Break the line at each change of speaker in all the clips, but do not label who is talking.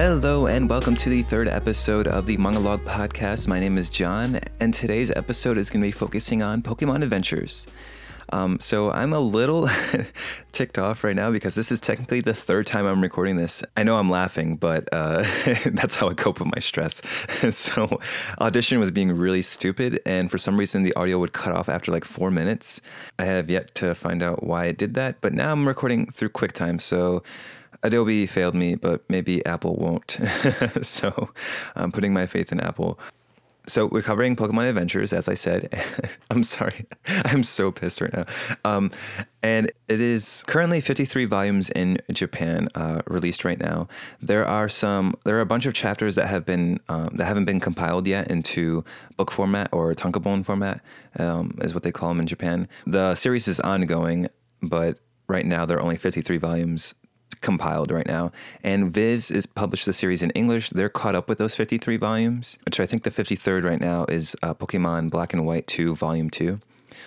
Hello, and welcome to the third episode of the Manga Log podcast. My name is John, and today's episode is going to be focusing on Pokemon Adventures. Um, so I'm a little ticked off right now because this is technically the third time I'm recording this. I know I'm laughing, but uh, that's how I cope with my stress. so audition was being really stupid, and for some reason the audio would cut off after like four minutes. I have yet to find out why it did that, but now I'm recording through QuickTime, so. Adobe failed me, but maybe Apple won't. so I'm putting my faith in Apple. So we're covering Pokemon Adventures, as I said. I'm sorry, I'm so pissed right now. Um, and it is currently 53 volumes in Japan, uh, released right now. There are some, there are a bunch of chapters that have been um, that haven't been compiled yet into book format or tankobon format, um, is what they call them in Japan. The series is ongoing, but right now there are only 53 volumes compiled right now. And Viz is published the series in English. They're caught up with those 53 volumes, which I think the 53rd right now is uh, Pokemon Black and White 2, Volume 2.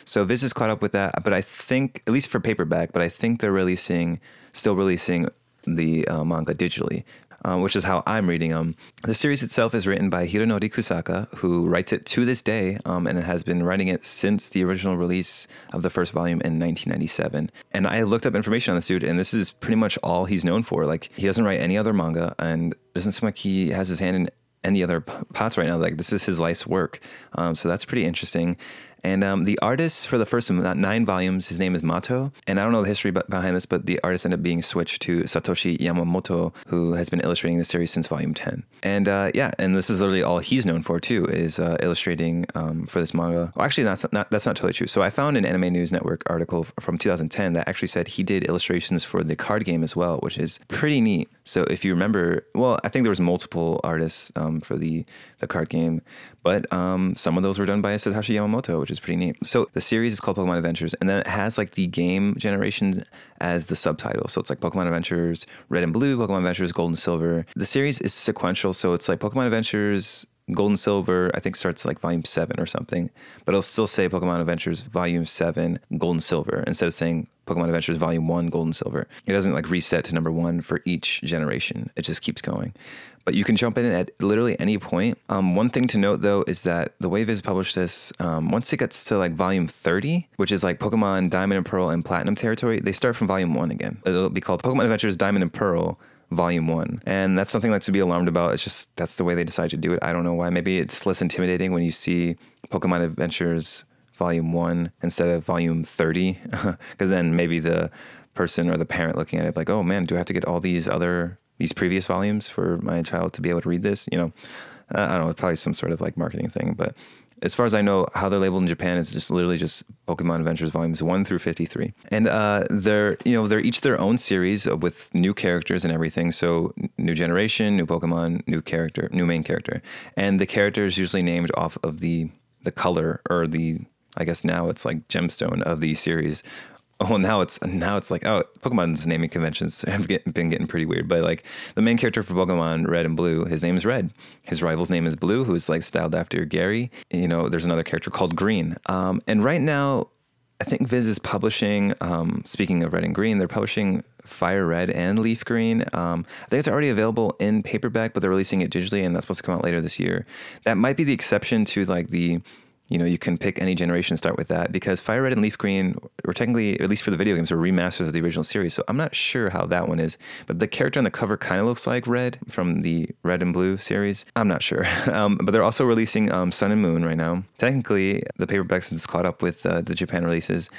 So Viz is caught up with that, but I think, at least for paperback, but I think they're releasing, still releasing the uh, manga digitally um, which is how I'm reading them. The series itself is written by Hironori Kusaka, who writes it to this day, um, and has been writing it since the original release of the first volume in 1997. And I looked up information on this dude, and this is pretty much all he's known for. Like, he doesn't write any other manga, and doesn't seem like he has his hand in any other pots right now. Like, this is his life's work. Um, so that's pretty interesting. And um, the artist for the first nine volumes, his name is Mato. And I don't know the history behind this, but the artist ended up being switched to Satoshi Yamamoto, who has been illustrating the series since volume 10. And uh, yeah, and this is literally all he's known for too, is uh, illustrating um, for this manga. Well, actually, that's not, that's not totally true. So I found an Anime News Network article from 2010 that actually said he did illustrations for the card game as well, which is pretty neat. So if you remember, well, I think there was multiple artists um, for the the card game, but um, some of those were done by Satoshi Yamamoto, which is pretty neat. So the series is called Pokemon Adventures, and then it has like the game generation as the subtitle. So it's like Pokemon Adventures Red and Blue, Pokemon Adventures Gold and Silver. The series is sequential, so it's like Pokemon Adventures Gold and Silver, I think starts like volume seven or something, but it'll still say Pokemon Adventures volume seven, Gold and Silver, instead of saying Pokemon Adventures volume one, Gold and Silver. It doesn't like reset to number one for each generation. It just keeps going. But you can jump in at literally any point. Um, one thing to note though is that the way Viz published this, um, once it gets to like volume 30, which is like Pokemon Diamond and Pearl and Platinum territory, they start from volume one again. It'll be called Pokemon Adventures Diamond and Pearl volume one. And that's something like to be alarmed about. It's just that's the way they decide to do it. I don't know why. Maybe it's less intimidating when you see Pokemon Adventures volume one instead of volume 30. Because then maybe the person or the parent looking at it like, oh man, do I have to get all these other these previous volumes for my child to be able to read this? You know, uh, I don't know, probably some sort of like marketing thing, but as far as I know, how they're labeled in Japan is just literally just Pokemon Adventures volumes one through fifty three, and uh, they're you know they're each their own series with new characters and everything. So new generation, new Pokemon, new character, new main character, and the character is usually named off of the the color or the I guess now it's like gemstone of the series well now it's now it's like oh pokemon's naming conventions have get, been getting pretty weird but like the main character for pokemon red and blue his name is red. His rival's name is blue who's like styled after gary. You know there's another character called green. Um, and right now i think viz is publishing um, speaking of red and green they're publishing fire red and leaf green. Um, i think it's already available in paperback but they're releasing it digitally and that's supposed to come out later this year. That might be the exception to like the you know, you can pick any generation, start with that because Fire Red and Leaf Green were technically, at least for the video games, were remasters of the original series. So I'm not sure how that one is, but the character on the cover kind of looks like Red from the Red and Blue series. I'm not sure, um, but they're also releasing um, Sun and Moon right now. Technically, the paperback since caught up with uh, the Japan releases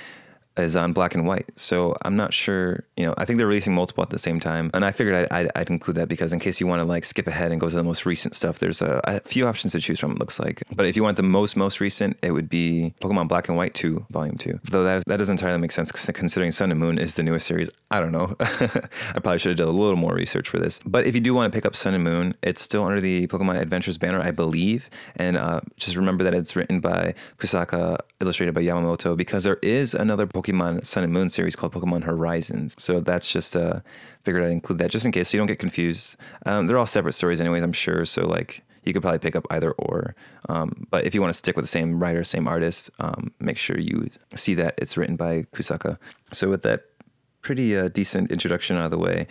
is uh, on black and white. So I'm not sure, you know, I think they're releasing multiple at the same time. And I figured I'd, I'd, I'd include that because in case you want to like skip ahead and go to the most recent stuff, there's a, a, few options to choose from, it looks like. But if you want the most, most recent, it would be Pokemon Black and White 2, Volume 2. Though that, that doesn't entirely make sense considering Sun and Moon is the newest series. I don't know. I probably should have done a little more research for this. But if you do want to pick up Sun and Moon, it's still under the Pokemon Adventures banner, I believe. And uh, just remember that it's written by Kusaka, illustrated by Yamamoto, because there is another Pokemon Sun and Moon series called Pokemon Horizons. So that's just uh, figured I'd include that just in case so you don't get confused. Um, they're all separate stories, anyways. I'm sure. So like you could probably pick up either or. Um, but if you want to stick with the same writer, same artist, um, make sure you see that it's written by Kusaka. So with that pretty uh, decent introduction out of the way,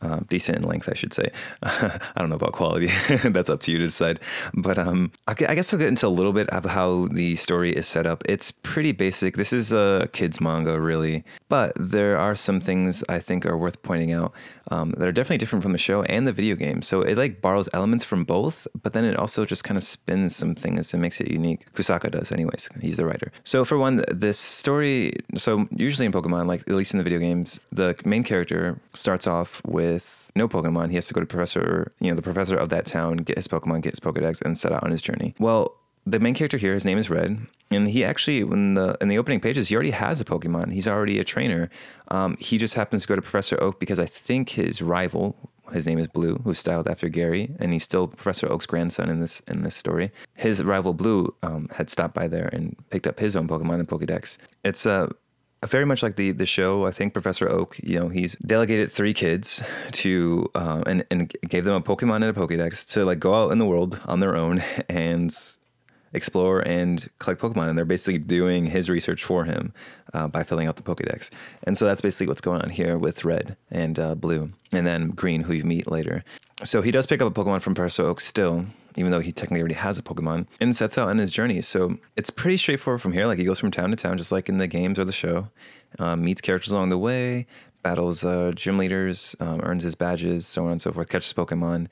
uh, decent in length, I should say. I don't know about quality. That's up to you to decide. But um, I guess I'll get into a little bit of how the story is set up. It's pretty basic. This is a kids manga, really, but there are some things I think are worth pointing out um, that are definitely different from the show and the video game. So it like borrows elements from both, but then it also just kind of spins some things and makes it unique. Kusaka does, anyways. He's the writer. So for one, this story. So usually in Pokemon, like at least in the video games, the main character starts off with no Pokemon. He has to go to professor, you know, the professor of that town, get his Pokemon, get his Pokedex, and set out on his journey. Well, the main character here, his name is Red, and he actually, in the in the opening pages, he already has a Pokemon. He's already a trainer. Um, he just happens to go to Professor Oak because I think his rival, his name is Blue, who's styled after Gary, and he's still Professor Oak's grandson in this in this story. His rival Blue um, had stopped by there and picked up his own Pokemon and Pokedex. It's a very much like the the show. I think Professor Oak, you know, he's delegated three kids to uh, and and gave them a Pokemon and a Pokedex to like go out in the world on their own and explore and collect Pokemon. And they're basically doing his research for him uh, by filling out the Pokedex. And so that's basically what's going on here with Red and uh, Blue, and then Green, who you meet later. So he does pick up a Pokemon from Professor Oak still, even though he technically already has a Pokemon, and sets out on his journey. So it's pretty straightforward from here. Like he goes from town to town, just like in the games or the show, uh, meets characters along the way, battles uh, gym leaders, um, earns his badges, so on and so forth, catches Pokemon.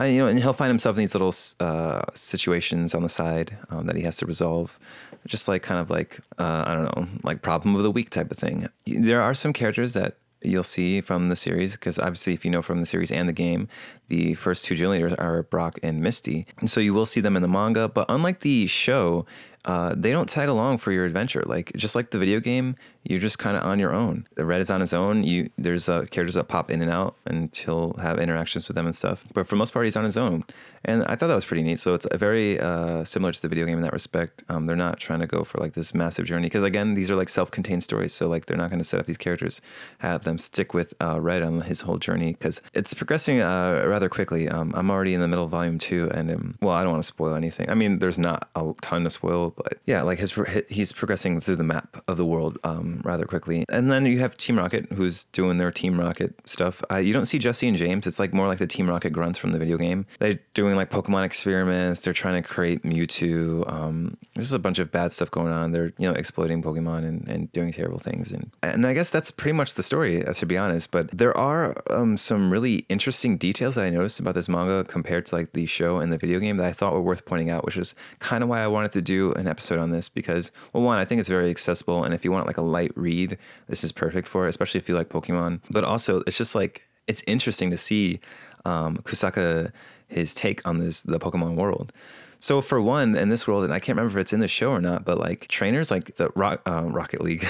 Uh, you know, and he'll find himself in these little uh, situations on the side um, that he has to resolve, just like kind of like uh, I don't know, like problem of the week type of thing. There are some characters that you'll see from the series because obviously if you know from the series and the game the first two leaders are brock and misty and so you will see them in the manga but unlike the show uh, they don't tag along for your adventure. Like just like the video game, you're just kind of on your own. The red is on his own. You there's uh, characters that pop in and out, and he'll have interactions with them and stuff. But for most part, he's on his own, and I thought that was pretty neat. So it's very uh, similar to the video game in that respect. Um, they're not trying to go for like this massive journey because again, these are like self-contained stories. So like they're not going to set up these characters, have them stick with uh, Red on his whole journey because it's progressing uh, rather quickly. Um, I'm already in the middle of volume two, and um, well, I don't want to spoil anything. I mean, there's not a ton to spoil, but yeah, like his he's progressing through the map of the world um, rather quickly. And then you have Team Rocket, who's doing their Team Rocket stuff. Uh, you don't see Jesse and James. It's like more like the Team Rocket grunts from the video game. They're doing like Pokemon experiments. They're trying to create Mewtwo. Um, there's a bunch of bad stuff going on. They're you know exploiting Pokemon and, and doing terrible things. And and I guess that's pretty much the story, uh, to be honest. But there are um, some really interesting details that I noticed about this manga compared to like the show and the video game that I thought were worth pointing out, which is kind of why I wanted to do an episode on this because well, one, I think it's very accessible, and if you want like a light read, this is perfect for it, especially if you like Pokemon. But also, it's just like it's interesting to see um, Kusaka his take on this the Pokemon world. So for one, in this world, and I can't remember if it's in the show or not, but like trainers like the uh, Rocket League,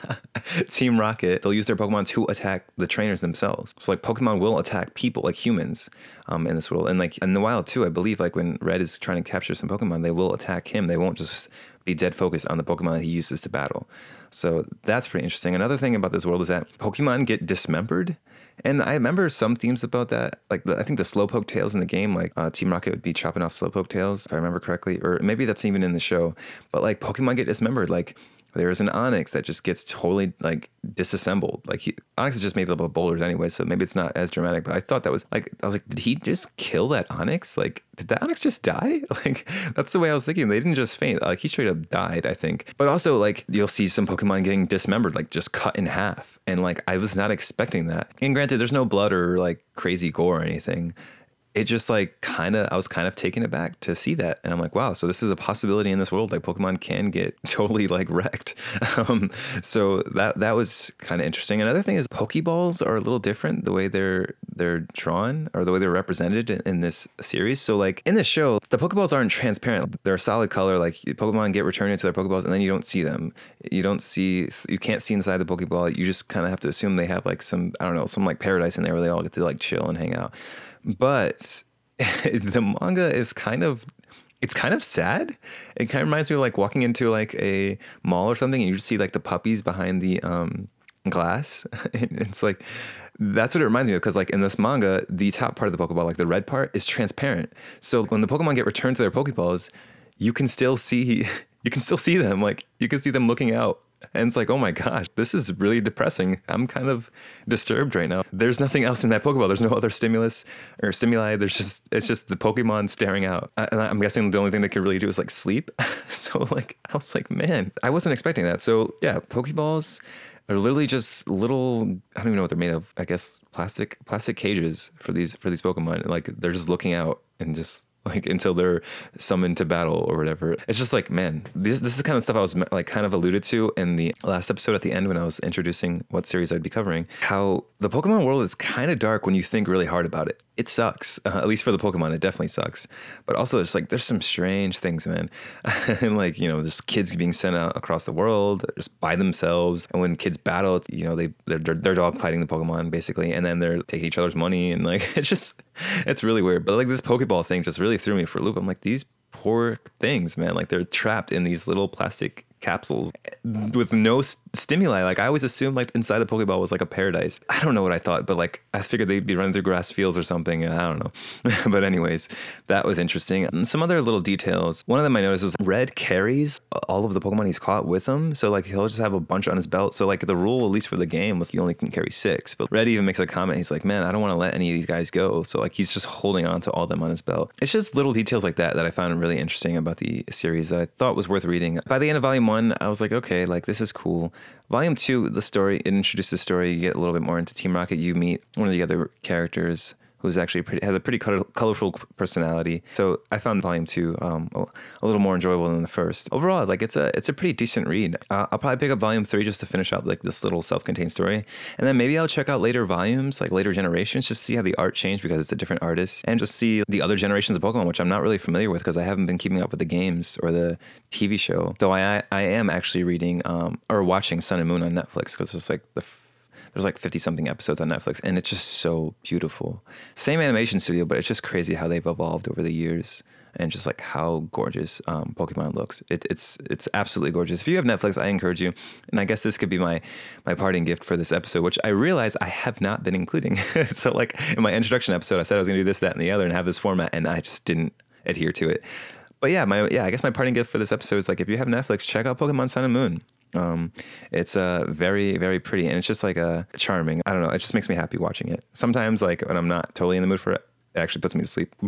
Team Rocket, they'll use their Pokemon to attack the trainers themselves. So like Pokemon will attack people like humans um, in this world, and like in the wild too. I believe like when Red is trying to capture some Pokemon, they will attack him. They won't just be dead focused on the Pokemon that he uses to battle. So that's pretty interesting. Another thing about this world is that Pokemon get dismembered. And I remember some themes about that. Like, the, I think the Slowpoke tails in the game, like uh, Team Rocket would be chopping off Slowpoke tails, if I remember correctly. Or maybe that's even in the show. But like, Pokemon get dismembered. Like, there's an Onix that just gets totally like disassembled. Like he, Onix is just made up of boulders anyway, so maybe it's not as dramatic. But I thought that was like I was like, did he just kill that Onix? Like, did that Onix just die? Like that's the way I was thinking. They didn't just faint. Like he straight up died, I think. But also like you'll see some Pokemon getting dismembered, like just cut in half. And like I was not expecting that. And granted, there's no blood or like crazy gore or anything it just like kind of I was kind of taken aback to see that, and I'm like, wow, so this is a possibility in this world. Like Pokemon can get totally like wrecked. Um, so that that was kind of interesting. Another thing is Pokeballs are a little different the way they're they're drawn or the way they're represented in, in this series. So like in the show, the Pokeballs aren't transparent. They're a solid color. Like Pokemon get returned into their Pokeballs, and then you don't see them. You don't see you can't see inside the Pokeball. You just kind of have to assume they have like some I don't know some like paradise in there where they all get to like chill and hang out. But the manga is kind of it's kind of sad. It kind of reminds me of like walking into like a mall or something and you just see like the puppies behind the um, glass. it's like that's what it reminds me of because like in this manga, the top part of the Pokeball, like the red part, is transparent. So when the Pokemon get returned to their Pokeballs, you can still see you can still see them. Like you can see them looking out And it's like, oh my gosh, this is really depressing. I'm kind of disturbed right now. There's nothing else in that Pokeball. There's no other stimulus or stimuli. There's just, it's just the Pokemon staring out. And I'm guessing the only thing they could really do is like sleep. so, like, I was like, man, I wasn't expecting that. So, yeah, Pokeballs are literally just little I don't even know what they're made of. I guess plastic plastic cages for these for these Pokemon. Like they're just looking out and just like until they're summoned to battle or whatever. It's just like, man, this this is kind of stuff I was like kind of alluded to in the last episode at the end when I was introducing what series I'd be covering. How the Pokemon world is kind of dark when you think really hard about it it sucks. Uh, at least for the Pokemon, it definitely sucks. But also, it's like there's some strange things, man. and like you know, just kids being sent out across the world just by themselves. And when kids battle, it's, you know, they they're, they're dog fighting the Pokemon basically, and then they're taking each other's money, and like it's just it's really weird. But like this Pokeball thing just really threw me for a loop. I'm like these poor things, man. Like they're trapped in these little plastic capsules with no st- stimuli. Like I always assumed like inside the Pokeball was like a paradise. I don't know what I thought, but like I figured they'd be running through grass fields or something. I don't know. but anyways, that was interesting. And some other little details. One of them I noticed was Red carries all of the Pokemon he's caught with him. So like he'll just have a bunch on his belt. So like the rule, at least for the game, was you only can carry six. But Red even makes a comment. He's like, man, I don't want to let any of these guys go. So like he's just holding on to all them on his belt. It's just little details like that that I found really interesting about the series that I thought was worth reading. By the end of volume one, I was like, okay, like this is cool. Volume two, the story it introduces the story. You get a little bit more into Team Rocket. You meet one of the other characters who's actually pretty, has a pretty colorful personality. So I found volume two um, a, little more enjoyable than the first. Overall, like it's a it's a pretty decent read. Uh, I'll probably pick up volume three just to finish out like this little self-contained story, and then maybe I'll check out later volumes, like later generations, just to see how the art changed because it's a different artist, and just see the other generations of Pokemon, which I'm not really familiar with because I haven't been keeping up with the games or the TV show. Though I I am actually reading um, or watching Sun and Moon on Netflix because it's like the there's like 50 something episodes on Netflix, and it's just so beautiful. Same animation studio, but it's just crazy how they've evolved over the years and just like how gorgeous um, Pokemon looks. It, it's it's absolutely gorgeous. If you have Netflix, I encourage you. And I guess this could be my my parting gift for this episode, which I realize I have not been including. so like in my introduction episode, I said I was going to do this, that, and the other, and have this format, and I just didn't adhere to it. But yeah, my yeah, I guess my parting gift for this episode is like if you have Netflix, check out Pokemon Sun and Moon. Um, it's uh, very, very pretty, and it's just like a charming. I don't know. It just makes me happy watching it. Sometimes, like when I'm not totally in the mood for it, it actually puts me to sleep,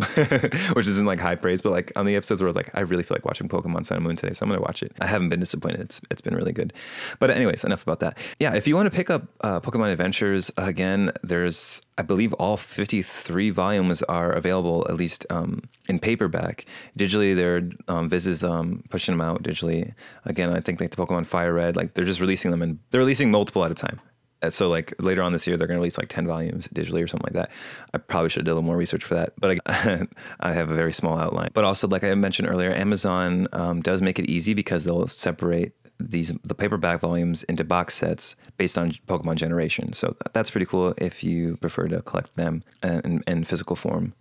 which isn't like high praise, but like on the episodes where I was like, I really feel like watching Pokemon Sun and Moon today, so I'm gonna watch it. I haven't been disappointed. It's it's been really good. But anyways, enough about that. Yeah, if you want to pick up uh, Pokemon Adventures again, there's I believe all 53 volumes are available at least um, in paperback. Digitally, they're um, Viz is um, pushing them out digitally. Again, I think like the Pokemon Fire Red, like they're just releasing them and they're releasing multiple at a time. Uh, so like later on this year they're going to release like 10 volumes digitally or something like that. I probably should done a little more research for that but i, I have a very small outline. But also like i mentioned earlier amazon um, does make it easy because they'll separate these the paperback volumes into box sets based on pokemon generation. So that's pretty cool if you prefer to collect them in, in physical form.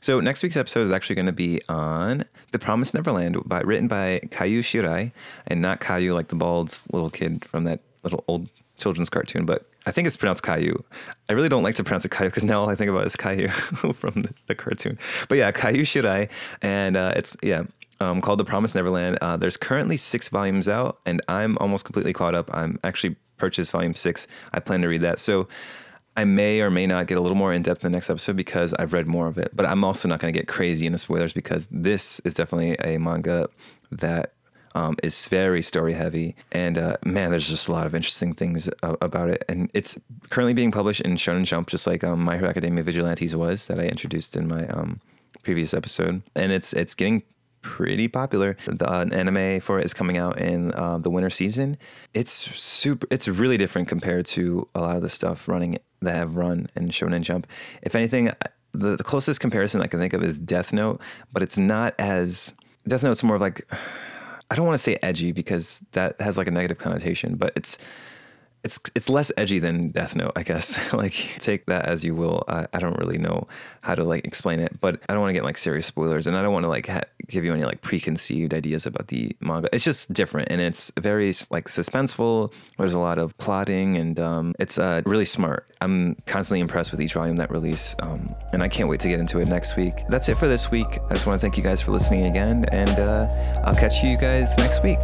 So next week's episode is actually going to be on The Promised Neverland, by written by Kaiu Shirai, and not Caillou like the bald little kid from that little old children's cartoon, but I think it's pronounced Caillou. I really don't like to pronounce it Caillou because now all I think about is Caillou from the, the, cartoon. But yeah, Kaiu Shirai, and uh, it's yeah um, called The Promised Neverland. Uh, there's currently six volumes out, and I'm almost completely caught up. I'm actually purchased volume six. I plan to read that. So I may or may not get a little more in depth in the next episode because I've read more of it. But I'm also not going to get crazy into spoilers because this is definitely a manga that um, is very story heavy, and uh, man, there's just a lot of interesting things uh, about it. And it's currently being published in Shonen Jump, just like um, My Hero Academia Vigilantes was that I introduced in my um, previous episode, and it's it's getting pretty popular. The uh, anime for it is coming out in uh, the winter season. It's super. It's really different compared to a lot of the stuff running that have run in Shonen Jump. If anything, the, the closest comparison I can think of is Death Note, but it's not as Death Note's more of like I don't want to say edgy because that has like a negative connotation, but it's it's it's less edgy than Death Note, I guess. like take that as you will. I, I don't really know how to like explain it, but I don't want to get like serious spoilers, and I don't want to like ha- give you any like preconceived ideas about the manga. It's just different, and it's very like suspenseful. There's a lot of plotting, and um, it's uh, really smart. I'm constantly impressed with each volume that release, um, and I can't wait to get into it next week. That's it for this week. I just want to thank you guys for listening again, and uh, I'll catch you guys next week.